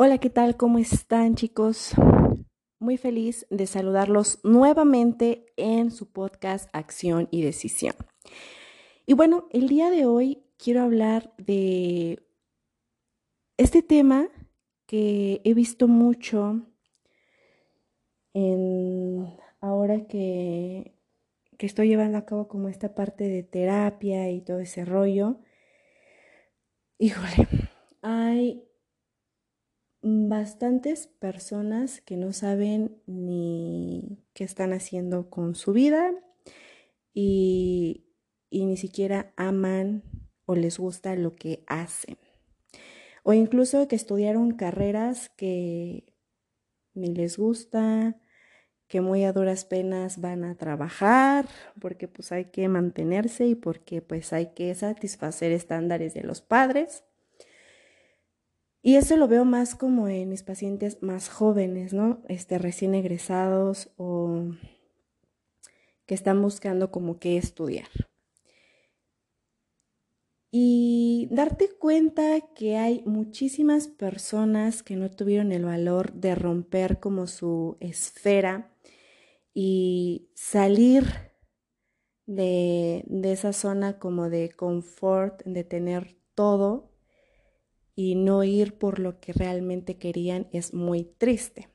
Hola, ¿qué tal? ¿Cómo están chicos? Muy feliz de saludarlos nuevamente en su podcast Acción y Decisión. Y bueno, el día de hoy quiero hablar de este tema que he visto mucho en ahora que, que estoy llevando a cabo como esta parte de terapia y todo ese rollo. Híjole, hay bastantes personas que no saben ni qué están haciendo con su vida y, ni siquiera aman o les gusta lo que hacen. O incluso que estudiaron carreras que ni les gusta, que muy a duras penas van a trabajar, porque pues hay que mantenerse y porque pues hay que satisfacer estándares de los padres. Y eso lo veo más como en mis pacientes más jóvenes, ¿no? Este, recién egresados o que están buscando como qué estudiar. Y darte cuenta que hay muchísimas personas que no tuvieron el valor de romper como su esfera y salir de, de esa zona como de confort, de tener todo y no ir por lo que realmente querían es muy triste.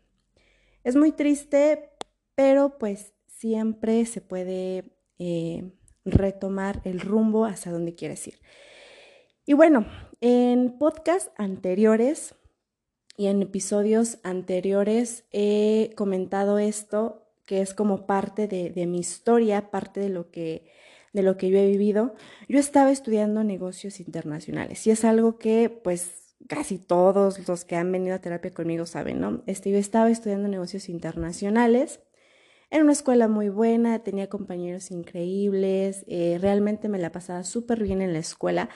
Es muy triste, pero pues siempre se puede eh, retomar el rumbo hacia donde quieres ir. Y bueno, en podcasts anteriores y en episodios anteriores he comentado esto, que es como parte de, de mi historia, parte de lo que de lo que yo he vivido, yo estaba estudiando negocios internacionales y es algo que pues casi todos los que han venido a terapia conmigo saben, ¿no? Este, yo estaba estudiando negocios internacionales en una escuela muy buena, tenía compañeros increíbles, eh, realmente me la pasaba súper bien en la escuela,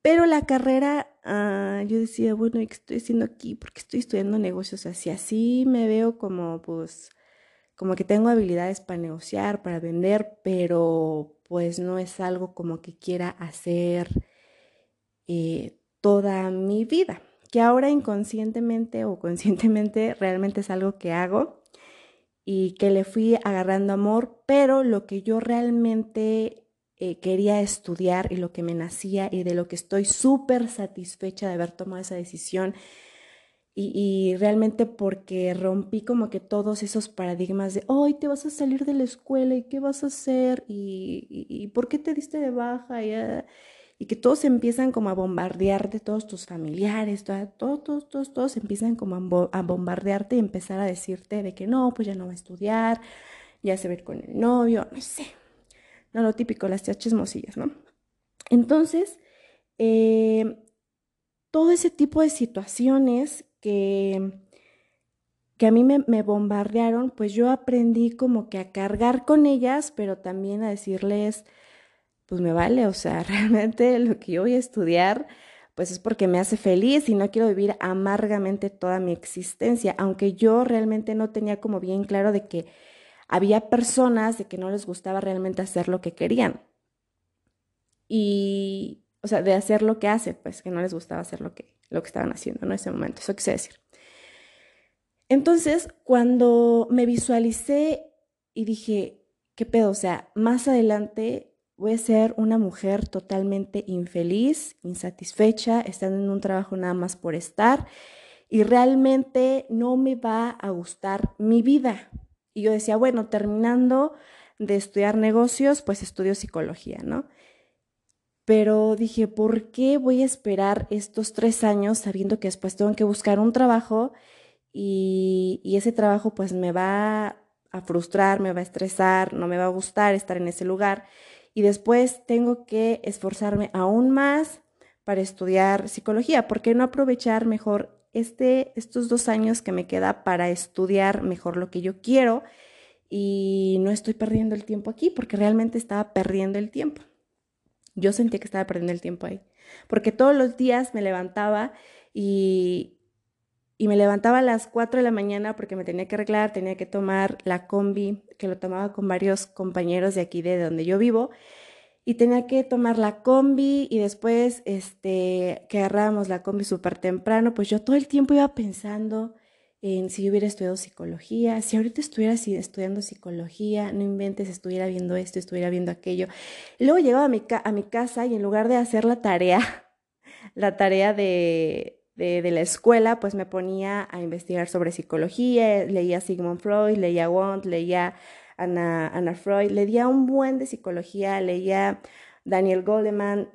pero la carrera, ah, yo decía, bueno, ¿qué estoy haciendo aquí? Porque estoy estudiando negocios así, así me veo como, pues, como que tengo habilidades para negociar, para vender, pero pues no es algo como que quiera hacer eh, toda mi vida, que ahora inconscientemente o conscientemente realmente es algo que hago y que le fui agarrando amor, pero lo que yo realmente eh, quería estudiar y lo que me nacía y de lo que estoy súper satisfecha de haber tomado esa decisión y, realmente porque rompí como que todos esos paradigmas de, hoy te vas a salir de la escuela y qué vas a hacer y, por qué te diste de baja ah, y, que todos empiezan como a bombardearte, todos tus familiares, todos, todos, todos, todos empiezan como a, bombardearte y empezar a decirte de que no, pues ya no va a estudiar, ya se ve con el novio, no sé, no lo típico, las tías chismosillas, ¿no? Entonces, eh, todo ese tipo de situaciones que, que a mí me, me, bombardearon, pues yo aprendí como que a cargar con ellas, pero también a decirles, pues me vale, o sea, realmente lo que yo voy a estudiar, pues es porque me hace feliz y no quiero vivir amargamente toda mi existencia, aunque yo realmente no tenía como bien claro de que había personas de que no les gustaba realmente hacer lo que querían. Y, o sea, de hacer lo que hace, pues que no les gustaba hacer lo que, lo que estaban haciendo en ese momento, eso quise decir. Entonces, cuando me visualicé y dije, ¿qué pedo? O sea, más adelante voy a ser una mujer totalmente infeliz, insatisfecha, estando en un trabajo nada más por estar y realmente no me va a gustar mi vida. Y yo decía, bueno, terminando de estudiar negocios, pues estudio psicología, ¿no? Pero dije, ¿por qué voy a esperar estos tres años sabiendo que después tengo que buscar un trabajo y, ese trabajo pues me va a frustrar, me va a estresar, no me va a gustar estar en ese lugar y después tengo que esforzarme aún más para estudiar psicología? ¿Por qué no aprovechar mejor este, estos dos años que me queda para estudiar mejor lo que yo quiero y no estoy perdiendo el tiempo aquí porque realmente estaba perdiendo el tiempo? Yo sentía que estaba perdiendo el tiempo ahí, porque todos los días me levantaba y, y me levantaba a las 4 de la mañana porque me tenía que arreglar, tenía que tomar la combi, que lo tomaba con varios compañeros de aquí de donde yo vivo. y tenía que tomar la combi y después este, que agarrábamos la combi súper temprano, pues yo todo el tiempo iba pensando si yo hubiera estudiado psicología, si ahorita estuviera estudiando psicología, no inventes, estuviera viendo esto, estuviera viendo aquello. luego llegaba a mi, a mi casa y en lugar de hacer la tarea, la tarea de, de, la escuela, pues me ponía a investigar sobre psicología, leía Sigmund Freud, leía Wundt, leía Ana, Freud, leía un buen de psicología, leía Daniel Goleman,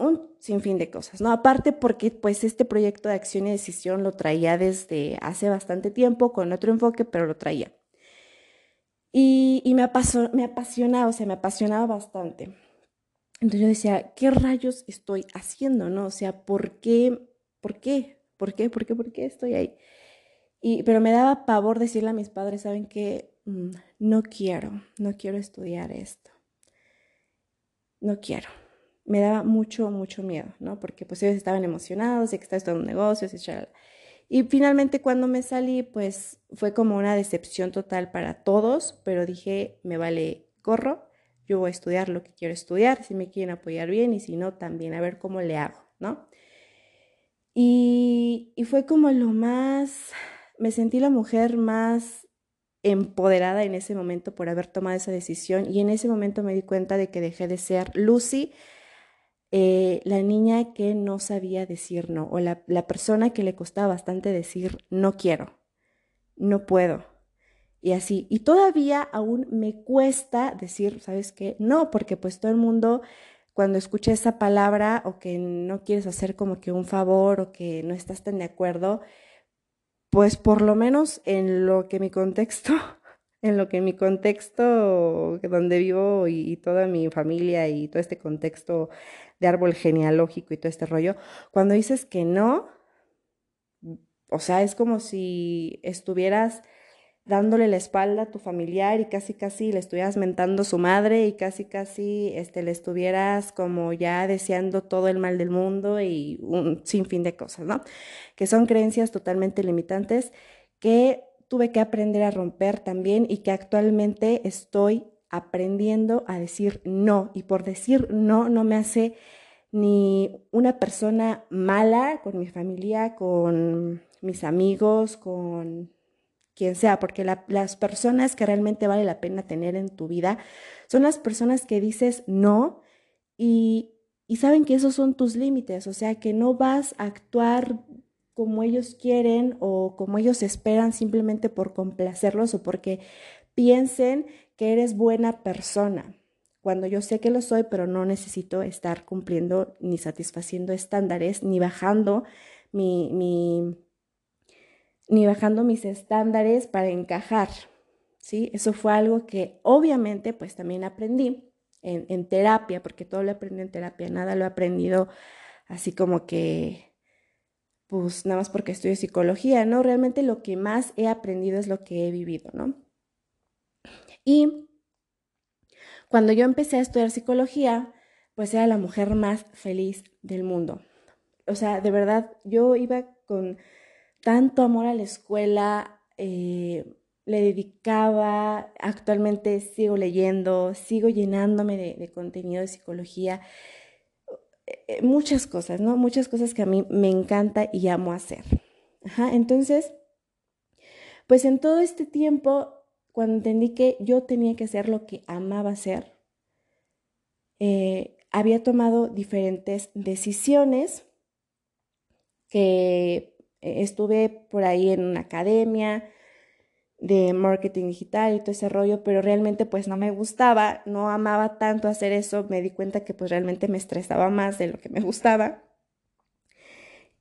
un sinfín de cosas, ¿no? Aparte porque pues este proyecto de acción y decisión lo traía desde hace bastante tiempo con otro enfoque, pero lo traía. Y, me, me apasionaba, o sea, me apasionaba bastante. Entonces yo decía, ¿qué rayos estoy haciendo, no? O sea, ¿por qué? ¿Por qué? ¿Por qué? ¿Por qué? ¿Por qué estoy ahí? Y, pero me daba pavor decirle a mis padres, ¿saben qué? Mm, no quiero, no quiero estudiar esto. No quiero. Me daba mucho, mucho miedo, ¿no? Porque pues ellos estaban emocionados de que estaba estudiando negocios y Y finalmente cuando me salí, pues fue como una decepción total para todos, pero dije, me vale corro, yo voy a estudiar lo que quiero estudiar, si me quieren apoyar bien y si no, también a ver cómo le hago, ¿no? Y, y fue como lo más, me sentí la mujer más empoderada en ese momento por haber tomado esa decisión y en ese momento me di cuenta de que dejé de ser Lucy, eh, la niña que no sabía decir no o la, la persona que le costaba bastante decir no quiero, no puedo. Y así, y todavía aún me cuesta decir, ¿sabes qué? No, porque pues todo el mundo cuando escucha esa palabra o que no quieres hacer como que un favor o que no estás tan de acuerdo, pues por lo menos en lo que mi contexto, en lo que mi contexto donde vivo y, toda mi familia y todo este contexto de árbol genealógico y todo este rollo, cuando dices que no, o sea, es como si estuvieras dándole la espalda a tu familiar y casi casi le estuvieras mentando su madre y casi casi este, le estuvieras como ya deseando todo el mal del mundo y un sinfín de cosas, ¿no? Que son creencias totalmente limitantes que tuve que aprender a romper también y que actualmente estoy aprendiendo a decir no. Y por decir no no me hace ni una persona mala con mi familia, con mis amigos, con quien sea, porque las personas que realmente vale la pena tener en tu vida son las personas que dices no y, y saben que esos son tus límites, o sea, que no vas a actuar como ellos quieren o como ellos esperan simplemente por complacerlos o porque piensen que eres buena persona. Cuando yo sé que lo soy, pero no necesito estar cumpliendo ni satisfaciendo estándares, ni bajando mi, mi ni bajando mis estándares para encajar. ¿sí? Eso fue algo que obviamente pues también aprendí en, en terapia, porque todo lo aprendí en terapia, nada lo he aprendido así como que, pues nada más porque estudio psicología, ¿no? Realmente lo que más he aprendido es lo que he vivido, ¿no? Y cuando yo empecé a estudiar psicología, pues era la mujer más feliz del mundo. O sea, de verdad, yo iba con tanto amor a la escuela, eh, le dedicaba, actualmente sigo leyendo, sigo llenándome de, contenido de psicología, eh, eh, muchas cosas, ¿no? Muchas cosas que a mí me encanta y amo hacer. entonces, pues en todo este tiempo, cuando entendí que yo tenía que hacer lo que amaba hacer, había tomado diferentes decisiones que eh, estuve por ahí en una academia de marketing digital y todo ese rollo, pero realmente pues no me gustaba, no amaba tanto hacer eso, me di cuenta que pues realmente me estresaba más de lo que me gustaba.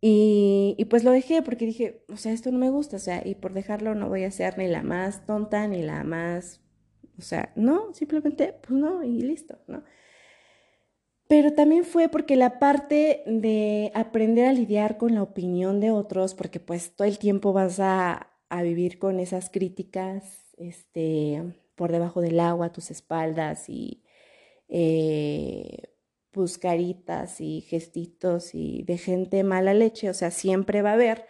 Y, pues lo dejé porque dije, o sea, esto no me gusta, o sea, y por dejarlo no voy a ser ni la más tonta ni la más, o sea, no, simplemente, pues no, y listo, ¿no? pero también fue porque la parte de aprender a lidiar con la opinión de otros, porque pues todo el tiempo vas a, vivir con esas críticas este, por debajo del agua a tus espaldas y eh, pues caritas y gestitos y de gente mala leche, o sea, siempre va a haber.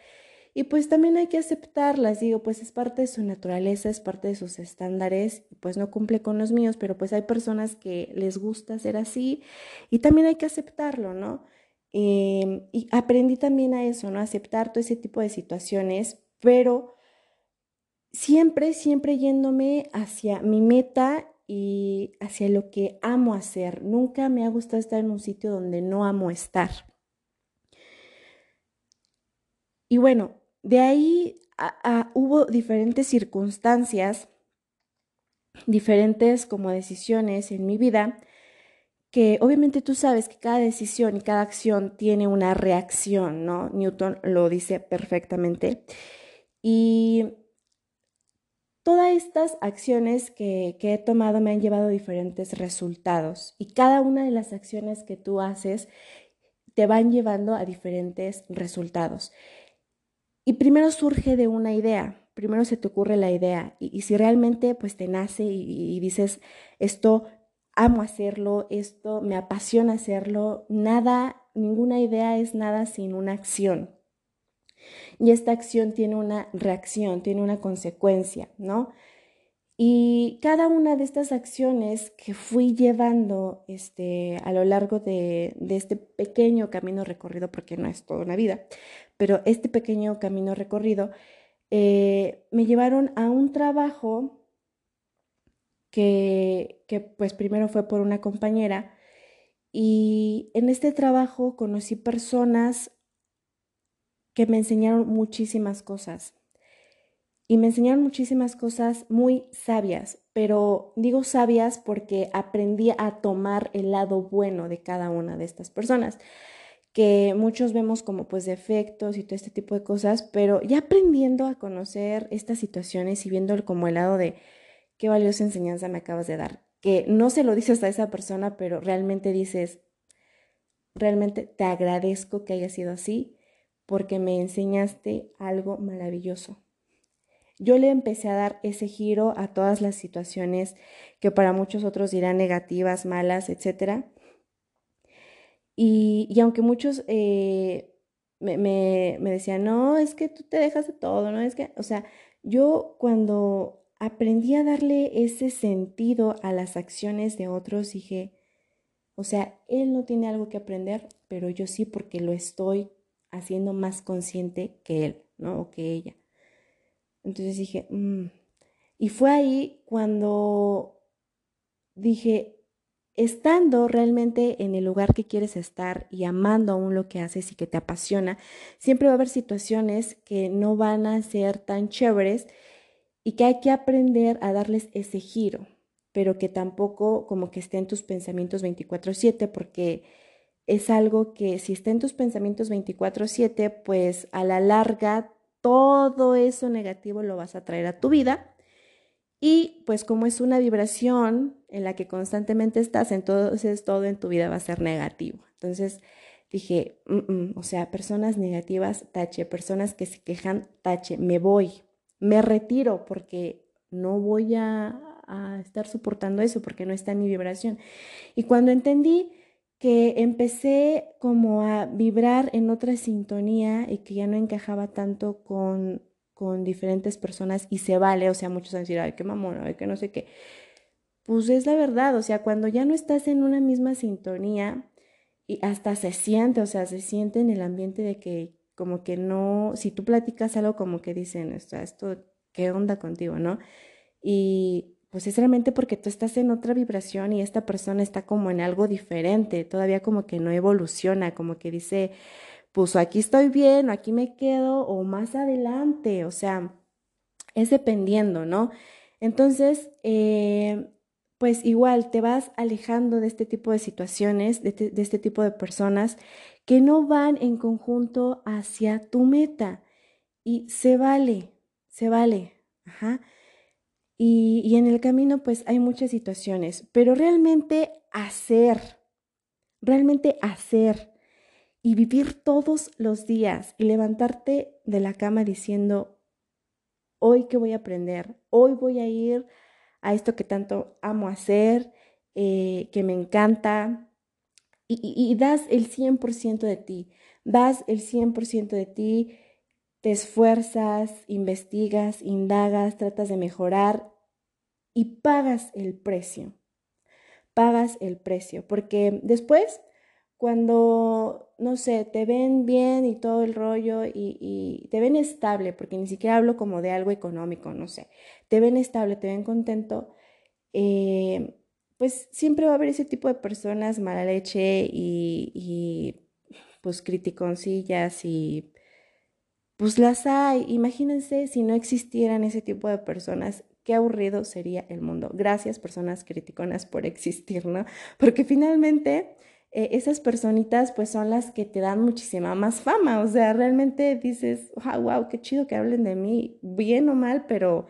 y pues también hay que aceptarlas, digo, pues es parte de su naturaleza, es parte de sus estándares, pues no cumple con los míos, pero pues hay personas que les gusta ser así y también hay que aceptarlo, ¿no? Em, y aprendí también a eso, ¿no? Aceptar todo ese tipo de situaciones, pero siempre, siempre yéndome hacia mi meta y hacia lo que amo hacer. Nunca me ha gustado estar en un sitio donde no amo estar. Y bueno, de ahí hubo diferentes circunstancias, diferentes como decisiones en mi vida, que obviamente tú sabes que cada decisión y cada acción tiene una reacción, ¿no? Newton lo dice perfectamente. Y todas estas acciones que, he tomado me han llevado a diferentes resultados y cada una de las acciones que tú haces te van llevando a diferentes resultados. Y primero surge de una idea, primero se te ocurre la idea y, si realmente pues te nace y, dices, esto amo hacerlo, esto me apasiona hacerlo, nada, ninguna idea es nada sin una acción. Y esta acción tiene una reacción, tiene una consecuencia, ¿no? Y cada una de estas acciones que fui llevando este, a lo largo de, de, este pequeño camino recorrido, porque no es toda una vida, pero este pequeño camino recorrido eh, me llevaron a un trabajo que, que pues primero fue por una compañera y en este trabajo conocí personas que me enseñaron muchísimas cosas. Y me enseñaron muchísimas cosas muy sabias, pero digo sabias porque aprendí a tomar el lado bueno de cada una de estas personas que muchos vemos como pues defectos y todo este tipo de cosas, pero ya aprendiendo a conocer estas situaciones y viendo como el lado de qué valiosa enseñanza me acabas de dar, que no se lo dices a esa persona, pero realmente dices, realmente te agradezco que haya sido así porque me enseñaste algo maravilloso. Yo le empecé a dar ese giro a todas las situaciones que para muchos otros dirán negativas, malas, etcétera y, aunque muchos eh, me, me, decían, no, es que tú te dejas de todo, ¿no? Es que, o sea, yo cuando aprendí a darle ese sentido a las acciones de otros, dije, o sea, él no tiene algo que aprender, pero yo sí porque lo estoy haciendo más consciente que él, ¿no? O que ella. Entonces dije, mm". y fue ahí cuando dije, estando realmente en el lugar que quieres estar y amando aún lo que haces y que te apasiona, siempre va a haber situaciones que no van a ser tan chéveres y que hay que aprender a darles ese giro, pero que tampoco como que esté en tus pensamientos 24/7 porque es algo que si está en tus pensamientos 24/7, pues a la larga todo eso negativo lo vas a traer a tu vida y pues como es una vibración en la que constantemente estás, entonces todo en tu vida va a ser negativo. Entonces dije, o sea, personas negativas, tache, personas que se quejan, tache, me voy, me retiro porque no voy a, a estar soportando eso porque no está en mi vibración. Y cuando entendí que empecé como a vibrar en otra sintonía y que ya no encajaba tanto con con diferentes personas y se vale, o sea, muchos van a decir, ay, qué mamón, ay, que no sé qué. Pues es la verdad, o sea, cuando ya no estás en una misma sintonía y hasta se siente, o sea, se siente en el ambiente de que como que no, si tú platicas algo como que dicen, o sea, esto, ¿qué onda contigo, no? Y pues es realmente porque tú estás en otra vibración y esta persona está como en algo diferente, todavía como que no evoluciona, como que dice, pues aquí estoy bien, o aquí me quedo, o más adelante, o sea, es dependiendo, ¿no? Entonces, eh, pues igual te vas alejando de este tipo de situaciones, de, de, este tipo de personas que no van en conjunto hacia tu meta. Y se vale, se vale. Ajá. Y, y en el camino pues hay muchas situaciones, pero realmente hacer, realmente hacer y vivir todos los días y levantarte de la cama diciendo, hoy que voy a aprender, hoy voy a ir a esto que tanto amo hacer, eh, que me encanta, y, y, das el 100% de ti, das el 100% de ti te esfuerzas, investigas, indagas, tratas de mejorar y pagas el precio. Pagas el precio, porque después, cuando, no sé, te ven bien y todo el rollo y, te ven estable, porque ni siquiera hablo como de algo económico, no sé, te ven estable, te ven contento, eh, pues siempre va a haber ese tipo de personas mala leche y, y pues criticoncillas y pues las hay. Imagínense si no existieran ese tipo de personas, qué aburrido sería el mundo. Gracias personas criticonas por existir, ¿no? Porque finalmente eh, esas personitas pues son las que te dan muchísima más fama. O sea, realmente dices, wow, wow, qué chido que hablen de mí, bien o mal, pero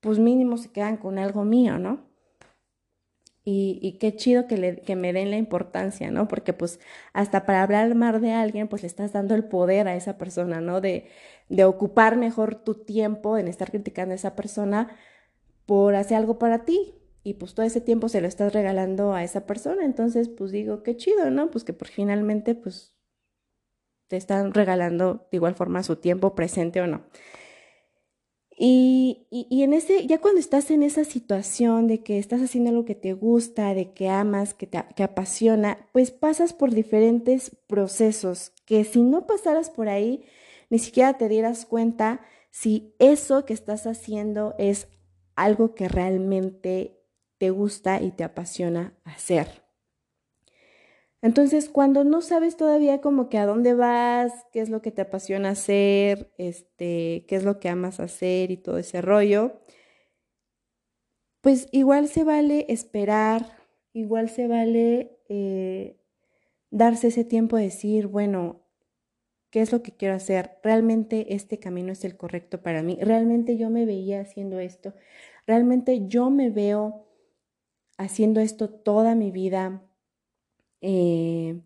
pues mínimo se quedan con algo mío, ¿no? Y, qué chido que, le, que me den la importancia, ¿no? Porque pues hasta para hablar mal de alguien, pues le estás dando el poder a esa persona, ¿no? De, de ocupar mejor tu tiempo en estar criticando a esa persona por hacer algo para ti. Y pues todo ese tiempo se lo estás regalando a esa persona. Entonces, pues digo, qué chido, ¿no? Pues que por finalmente, pues te están regalando de igual forma su tiempo presente o no. Y, en ese, ya cuando estás en esa situación de que estás haciendo algo que te gusta, de que amas, que te que apasiona, pues pasas por diferentes procesos que si no pasaras por ahí, ni siquiera te dieras cuenta si eso que estás haciendo es algo que realmente te gusta y te apasiona hacer. Entonces, cuando no sabes todavía como que a dónde vas, qué es lo que te apasiona hacer, este, qué es lo que amas hacer y todo ese rollo, pues igual se vale esperar, igual se vale eh, darse ese tiempo de decir, bueno, ¿qué es lo que quiero hacer? ¿Realmente este camino es el correcto para mí? ¿Realmente yo me veía haciendo esto? ¿Realmente yo me veo haciendo esto toda mi vida? Eh,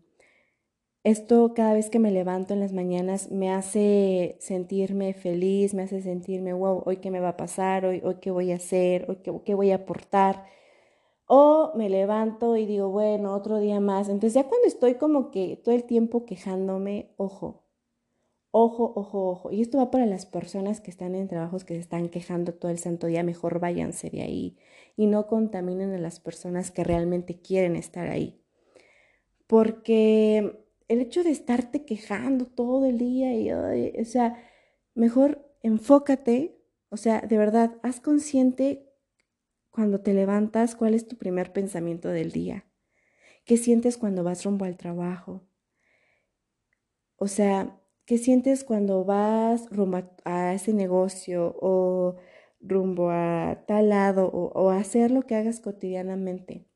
esto cada vez que me levanto en las mañanas me hace sentirme feliz, me hace sentirme, wow, hoy qué me va a pasar, hoy, hoy qué voy a hacer, hoy qué, qué voy a aportar. O me levanto y digo, bueno, otro día más. Entonces ya cuando estoy como que todo el tiempo quejándome, ojo, ojo, ojo, ojo. Y esto va para las personas que están en trabajos que se están quejando todo el santo día, mejor váyanse de ahí y no contaminen a las personas que realmente quieren estar ahí porque el hecho de estarte quejando todo el día y, o sea, mejor enfócate, o sea, de verdad, haz consciente cuando te levantas cuál es tu primer pensamiento del día, qué sientes cuando vas rumbo al trabajo, o sea, qué sientes cuando vas rumbo a, ese negocio o rumbo a tal lado o, o hacer lo que hagas cotidianamente,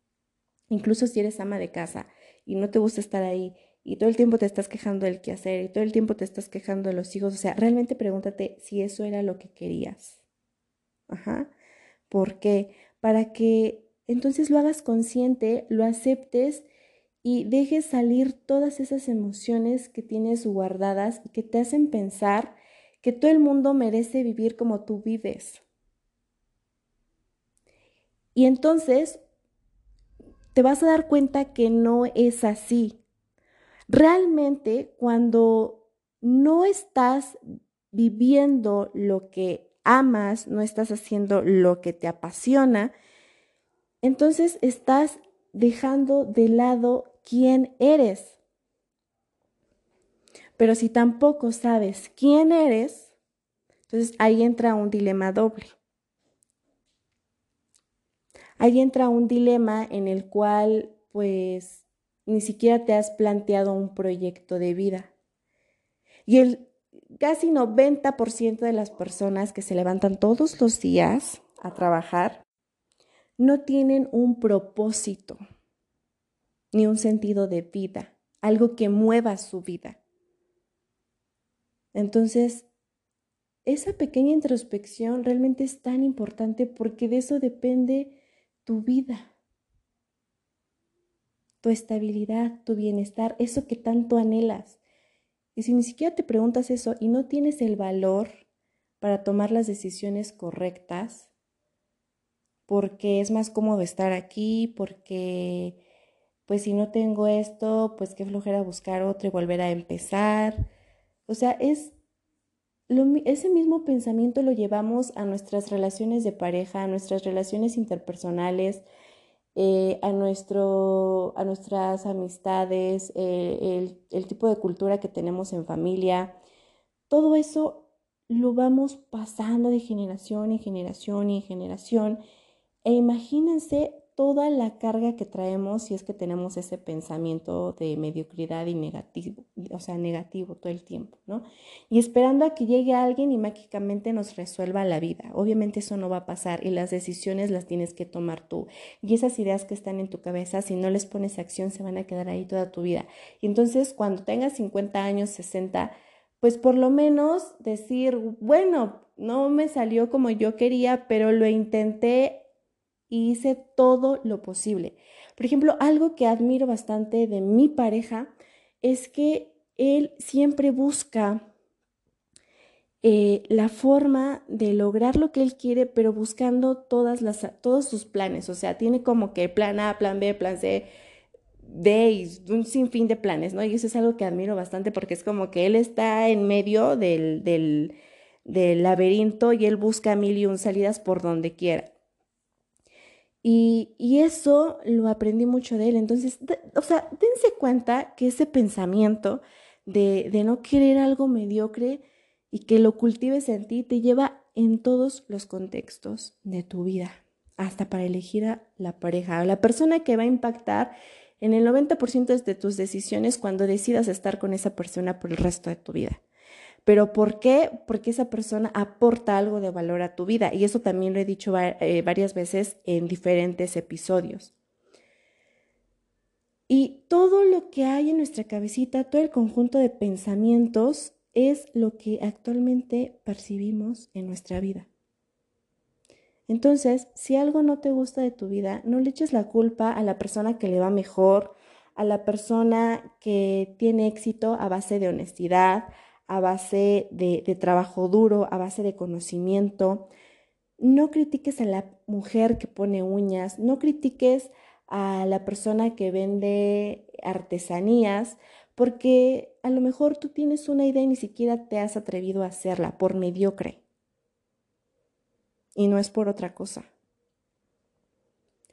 incluso si eres ama de casa y no te gusta estar ahí y todo el tiempo te estás quejando del hacer y todo el tiempo te estás quejando de los hijos, o sea, realmente pregúntate si eso era lo que querías. Ajá. ¿Por qué? Para que entonces lo hagas consciente, lo aceptes y dejes salir todas esas emociones que tienes guardadas y que te hacen pensar que todo el mundo merece vivir como tú vives. Y entonces te vas a dar cuenta que no es así. Realmente cuando no estás viviendo lo que amas, no estás haciendo lo que te apasiona, entonces estás dejando de lado quién eres. Pero si tampoco sabes quién eres, entonces ahí entra un dilema doble ahí entra un dilema en el cual pues ni siquiera te has planteado un proyecto de vida. Y el casi 90% de las personas que se levantan todos los días a trabajar no tienen un propósito ni un sentido de vida, algo que mueva su vida. Entonces, esa pequeña introspección realmente es tan importante porque de eso depende tu vida, tu estabilidad, tu bienestar, eso que tanto anhelas. Y si ni siquiera te preguntas eso y no tienes el valor para tomar las decisiones correctas, porque es más cómodo estar aquí, porque pues si no tengo esto, pues qué flojera buscar otro y volver a empezar. O sea, es ese mismo pensamiento lo llevamos a nuestras relaciones de pareja, a nuestras relaciones interpersonales, eh, a, nuestro, a nuestras amistades, eh, el, tipo de cultura que tenemos en familia. Todo eso lo vamos pasando de generación en generación en generación. E imagínense toda la carga que traemos si es que tenemos ese pensamiento de mediocridad y negativo, o sea, negativo todo el tiempo, ¿no? Y esperando a que llegue alguien y mágicamente nos resuelva la vida. Obviamente eso no va a pasar y las decisiones las tienes que tomar tú. Y esas ideas que están en tu cabeza, si no les pones acción, se van a quedar ahí toda tu vida. Y entonces, cuando tengas 50 años, 60, pues por lo menos decir, bueno, no me salió como yo quería, pero lo intenté y hice todo lo posible. Por ejemplo, algo que admiro bastante de mi pareja es que él siempre busca eh, la forma de lograr lo que él quiere, pero buscando todas las, todos sus planes. O sea, tiene como que plan A, plan B, plan C, D y un sinfín de planes, ¿no? Y eso es algo que admiro bastante porque es como que él está en medio del, del, del laberinto y él busca mil y un salidas por donde quiera. Y, eso lo aprendí mucho de él. Entonces, o sea, dense cuenta que ese pensamiento de, de no querer algo mediocre y que lo cultives en ti te lleva en todos los contextos de tu vida, hasta para elegir a la pareja, a la persona que va a impactar en el 90% de tus decisiones cuando decidas estar con esa persona por el resto de tu vida. ¿Pero por qué? Porque esa persona aporta algo de valor a tu vida. Y eso también lo he dicho eh, varias veces en diferentes episodios. Y todo lo que hay en nuestra cabecita, todo el conjunto de pensamientos, es lo que actualmente percibimos en nuestra vida. Entonces, si algo no te gusta de tu vida, no le eches la culpa a la persona que le va mejor, a la persona que tiene éxito a base de honestidad, a base de, trabajo duro, a base de conocimiento. No critiques a la mujer que pone uñas, no critiques a la persona que vende artesanías, porque a lo mejor tú tienes una idea y ni siquiera te has atrevido a hacerla por mediocre. Y no es por otra cosa.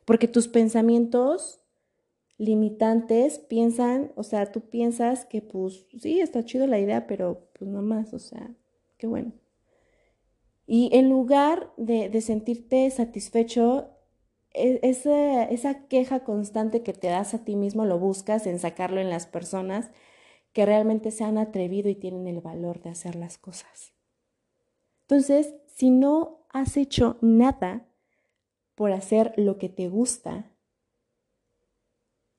Porque tus pensamientos limitantes piensan, o sea, tú piensas que pues sí, está chido la idea, pero pues no más, o sea, qué bueno. Y en lugar de, sentirte satisfecho, e, esa, esa queja constante que te das a ti mismo lo buscas en sacarlo en las personas que realmente se han atrevido y tienen el valor de hacer las cosas. Entonces, si no has hecho nada por hacer lo que te gusta,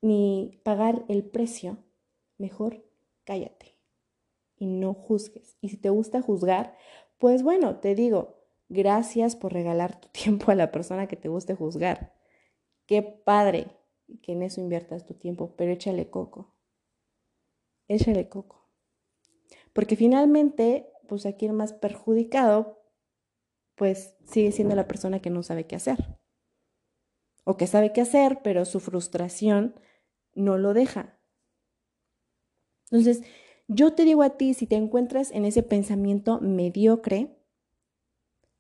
ni pagar el precio, mejor cállate y no juzgues. Y si te gusta juzgar, pues bueno, te digo, gracias por regalar tu tiempo a la persona que te guste juzgar. Qué padre que en eso inviertas tu tiempo, pero échale coco. Échale coco. Porque finalmente, pues aquí el más perjudicado, pues sigue siendo la persona que no sabe qué hacer. O que sabe qué hacer, pero su frustración no lo deja. Entonces, yo te digo a ti, si te encuentras en ese pensamiento mediocre,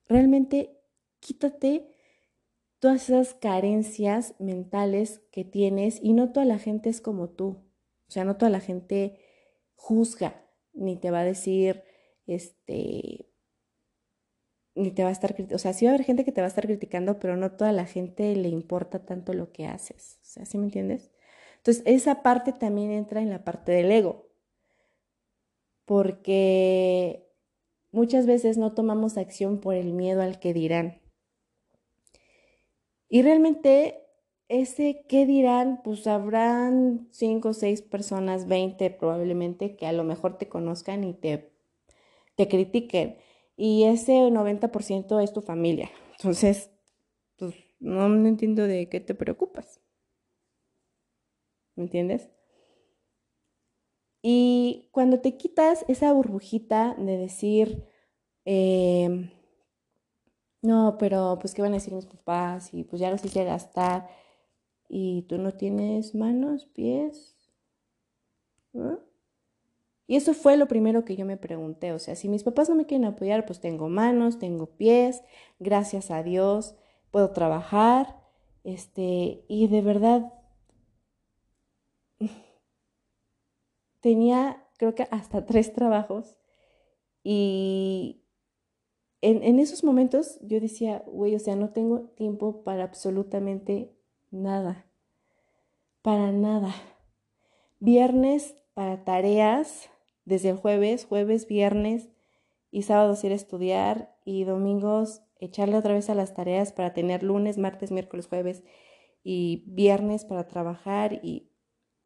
realmente quítate todas esas carencias mentales que tienes y no toda la gente es como tú. O sea, no toda la gente juzga, ni te va a decir, este, ni te va a estar, o sea, sí va a haber gente que te va a estar criticando, pero no toda la gente le importa tanto lo que haces. O sea, ¿sí me entiendes? Entonces, esa parte también entra en la parte del ego, porque muchas veces no tomamos acción por el miedo al que dirán. Y realmente ese qué dirán, pues habrán cinco, seis personas, 20 probablemente, que a lo mejor te conozcan y te, te critiquen. Y ese 90% es tu familia. Entonces, pues no entiendo de qué te preocupas. ¿Me entiendes? Y cuando te quitas esa burbujita de decir, em, no, pero pues qué van a decir mis papás y pues ya los hice gastar y tú no tienes manos, pies, Y eso fue lo primero que yo me pregunté, o sea, si mis papás no me quieren apoyar, pues tengo manos, tengo pies, gracias a Dios, puedo trabajar, este, y de verdad tenía creo que hasta tres trabajos y en, en esos momentos yo decía, güey, o sea, no tengo tiempo para absolutamente nada, para nada. Viernes para tareas, desde el jueves, jueves, viernes y sábados ir a estudiar y domingos echarle otra vez a las tareas para tener lunes, martes, miércoles, jueves y viernes para trabajar y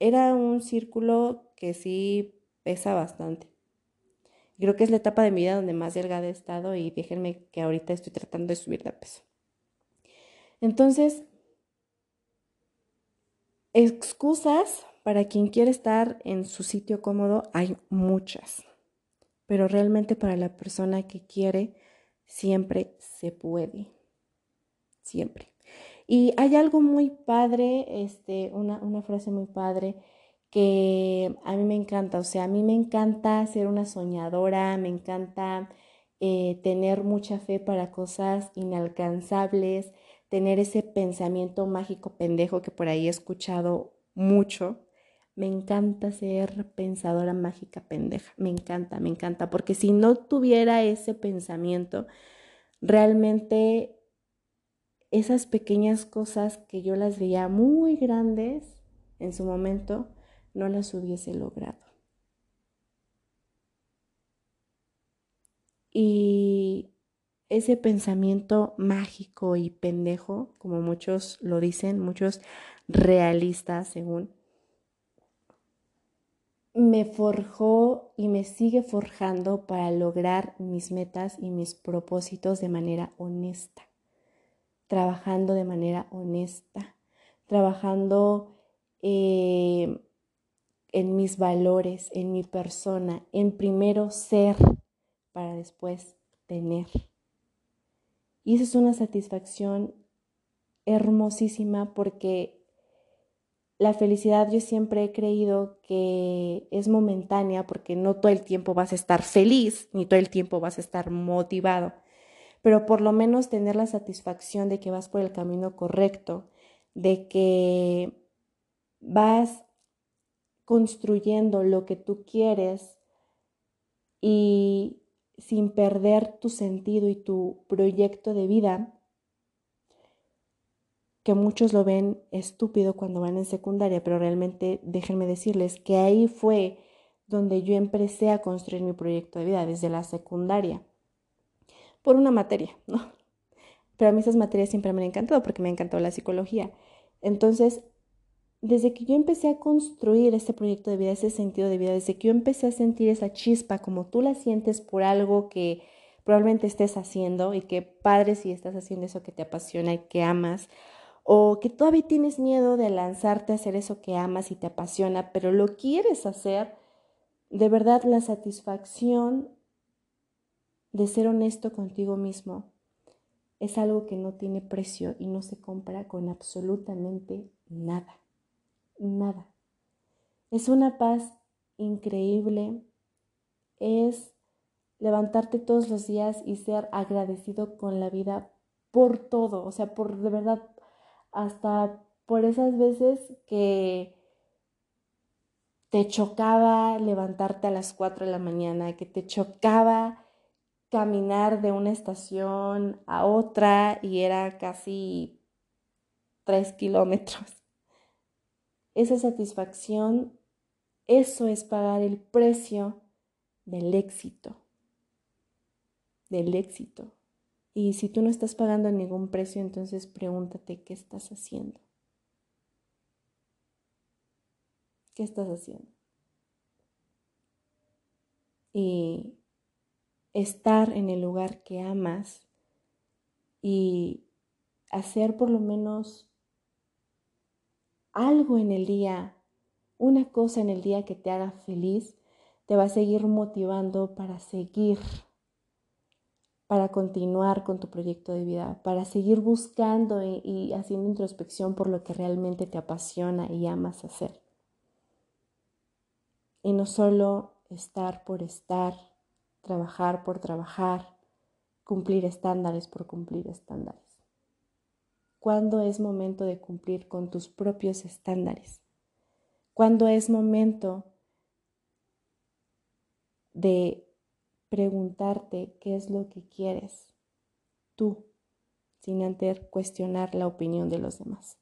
era un círculo que sí pesa bastante. Creo que es la etapa de mi vida donde más delgada he estado y déjenme que ahorita estoy tratando de subir de peso. Entonces, excusas para quien quiere estar en su sitio cómodo hay muchas, pero realmente para la persona que quiere siempre se puede, siempre. Y hay algo muy padre, este, una, una frase muy padre que a mí me encanta, o sea, a mí me encanta ser una soñadora, me encanta eh, tener mucha fe para cosas inalcanzables, tener ese pensamiento mágico pendejo que por ahí he escuchado mucho. Me encanta ser pensadora mágica pendeja, me encanta, me encanta, porque si no tuviera ese pensamiento, realmente esas pequeñas cosas que yo las veía muy grandes en su momento, no las hubiese logrado. Y ese pensamiento mágico y pendejo, como muchos lo dicen, muchos realistas según, me forjó y me sigue forjando para lograr mis metas y mis propósitos de manera honesta, trabajando de manera honesta, trabajando eh, en mis valores, en mi persona, en primero ser para después tener. Y eso es una satisfacción hermosísima porque la felicidad yo siempre he creído que es momentánea porque no todo el tiempo vas a estar feliz ni todo el tiempo vas a estar motivado, pero por lo menos tener la satisfacción de que vas por el camino correcto, de que vas construyendo lo que tú quieres y sin perder tu sentido y tu proyecto de vida, que muchos lo ven estúpido cuando van en secundaria, pero realmente déjenme decirles que ahí fue donde yo empecé a construir mi proyecto de vida, desde la secundaria, por una materia, ¿no? Pero a mí esas materias siempre me han encantado porque me ha encantado la psicología. Entonces, desde que yo empecé a construir ese proyecto de vida, ese sentido de vida, desde que yo empecé a sentir esa chispa como tú la sientes por algo que probablemente estés haciendo y que padre si estás haciendo eso que te apasiona y que amas, o que todavía tienes miedo de lanzarte a hacer eso que amas y te apasiona, pero lo quieres hacer, de verdad la satisfacción de ser honesto contigo mismo es algo que no tiene precio y no se compra con absolutamente nada, nada. Es una paz increíble, es levantarte todos los días y ser agradecido con la vida por todo, o sea, por de verdad hasta por esas veces que te chocaba levantarte a las 4 de la mañana, que te chocaba caminar de una estación a otra y era casi 3 kilómetros. Esa satisfacción, eso es pagar el precio del éxito, del éxito. Y si tú no estás pagando ningún precio, entonces pregúntate qué estás haciendo. ¿Qué estás haciendo? Y estar en el lugar que amas y hacer por lo menos algo en el día, una cosa en el día que te haga feliz, te va a seguir motivando para seguir para continuar con tu proyecto de vida, para seguir buscando y, haciendo introspección por lo que realmente te apasiona y amas hacer. Y no solo estar por estar, trabajar por trabajar, cumplir estándares por cumplir estándares. ¿Cuándo es momento de cumplir con tus propios estándares? ¿Cuándo es momento de preguntarte qué es lo que quieres tú, sin antes cuestionar la opinión de los demás?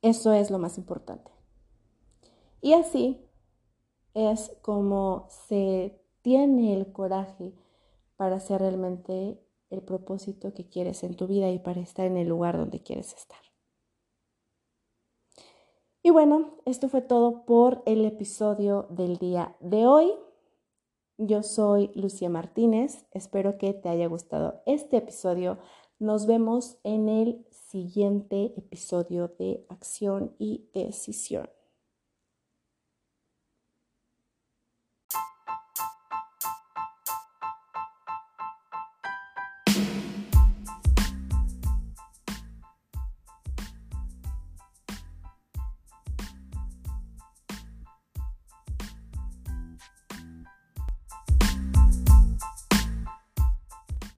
Eso es lo más importante. Y así es como se tiene el coraje para hacer realmente el propósito que quieres en tu vida y para estar en el lugar donde quieres estar. Y bueno, esto fue todo por el episodio del día de hoy. Yo soy Lucía Martínez, espero que te haya gustado este episodio. Nos vemos en el siguiente episodio de Acción y Decisión.